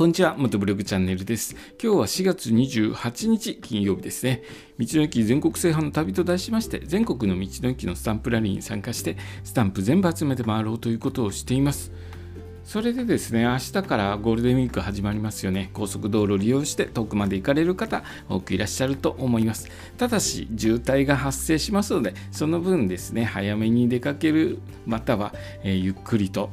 こんにちは、元ブログチャンネルです。今日は4月28日金曜日ですね。道の駅全国制覇の旅と題しまして、全国の道の駅のスタンプラリーに参加して、スタンプ全部集めて回ろうということをしています。それでですね、明日からゴールデンウィーク始まりますよね。高速道路を利用して遠くまで行かれる方、多くいらっしゃると思います。ただし、渋滞が発生しますので、その分ですね、早めに出かける、または、えー、ゆっくりと、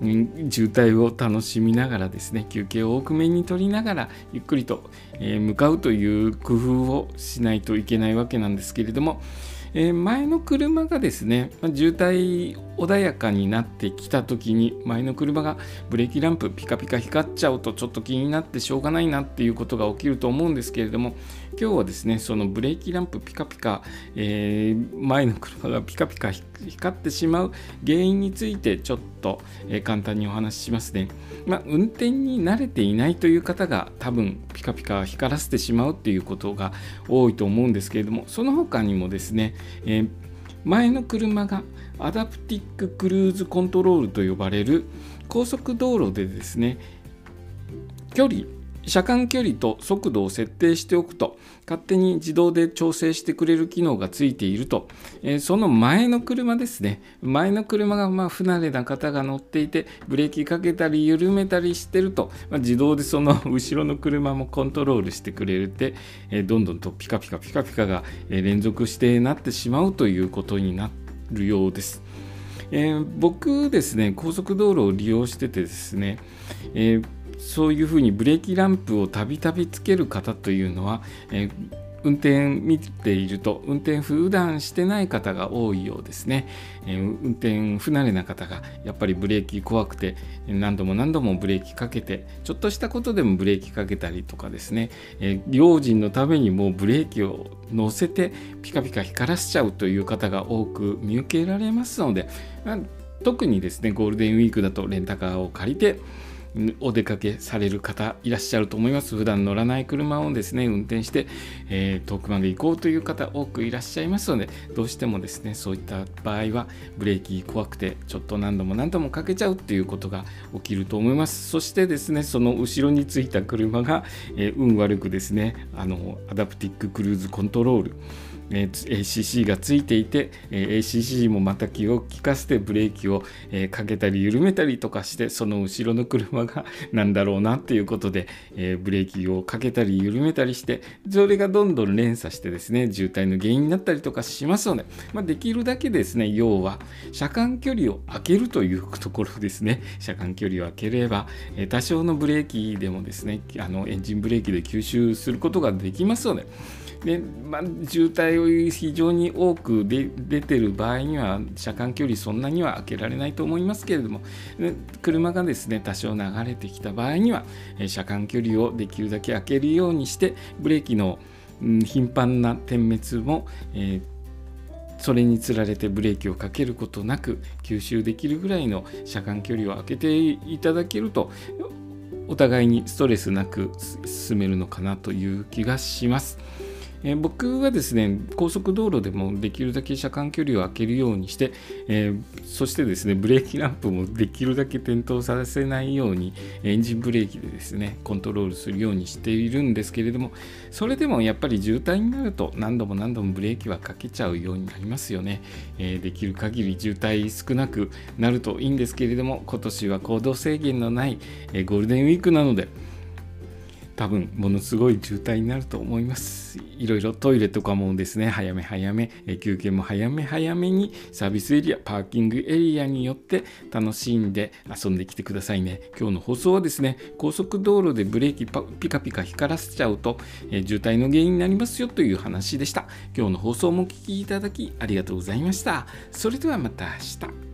渋滞を楽しみながらですね休憩を多くめに取りながらゆっくりと、え向かうという工夫をしないといけないわけなんですけれども、え前の車がですね、ま渋滞穏やかになってきた時に前の車がブレーキランプピカピカ光っちゃうとちょっと気になってしょうがないなっていうことが起きると思うんですけれども今日はですねそのブレーキランプピカピカ、えー、前の車がピカピカ光ってしまう原因についてちょっと、えー、簡単にお話ししますね。まあ、運転に慣れていないという方が多分ピカピカ光らせてしまうっていうことが多いと思うんですけれどもその他にもですね、えー、前の車がアダプティブクルーズコントロールと呼ばれる高速道路でですね距離車間距離と速度を設定しておくと勝手に自動で調整してくれる機能がついていると、えー、その前の車ですね前の車がま不慣れな方が乗っていてブレーキかけたり緩めたりしてると、まあ、自動でその 後ろの車もコントロールしてくれるって、えー、どんどんとピカピカピカピカが連続してなってしまうということになるようです。えー、僕ですね高速道路を利用しててですね、えーそういうふうにブレーキランプをたびたびつける方というのは、えー、運転見ていると運転普段してない方が多いようですね、えー、運転不慣れな方がやっぱりブレーキ怖くて何度も何度もブレーキかけてちょっとしたことでもブレーキかけたりとかですね、えー、用心のためにもうブレーキを乗せてピカピカ光らせちゃうという方が多く見受けられますので、まあ、特にですねゴールデンウィークだとレンタカーを借りてお出かけされる方いらっしゃると思います。普段乗らない車をですね運転して、えー、遠くまで行こうという方多くいらっしゃいますのでどうしてもですねそういった場合はブレーキ怖くてちょっと何度も何度もかけちゃうっていうことが起きると思います。そしてですねその後ろについた車が、えー、運悪くですねあのアダプティブクルーズコントロール。ACC がついていてえ ACC もまた気を利かせてブレーキをえかけたり緩めたりとかしてその後ろの車が なんだろうなっていうことでえブレーキをかけたり緩めたりしてそれがどんどん連鎖してですね渋滞の原因になったりとかしますので、まあ、できるだけですね要は車間距離を空けるというところですね。車間距離を空ければえ多少のブレーキでもですねあのエンジンブレーキで吸収することができますのでで、まあ、渋滞を非常に多く出てる場合には車間距離そんなには開けられないと思いますけれども車がですね多少流れてきた場合には車間距離をできるだけ開けるようにしてブレーキの頻繁な点滅も、えーそれにつられてブレーキをかけることなく吸収できるぐらいの車間距離を空けていただけるとお互いにストレスなく進めるのかなという気がします。えー、僕はですね高速道路でもできるだけ車間距離を空けるようにして、えー、そしてですねブレーキランプもできるだけ点灯させないようにエンジンブレーキでですねコントロールするようにしているんですけれどもそれでもやっぱり渋滞になると何度も何度もブレーキはかけちゃうようになりますよね、えー、できる限り渋滞少なくなるといいんですけれども今年は行動制限のない、えゴールデンウィークなので多分ものすごい渋滞になると思います。いろいろトイレとかもですね早め早め休憩も早め早めにサービスエリアパーキングエリアによって楽しんで遊んできてくださいね。今日の放送はですね高速道路でブレーキピカピカ光らせちゃうと、え渋滞の原因になりますよという話でした。今日の放送もお聴きいただきありがとうございました。それではまた明日。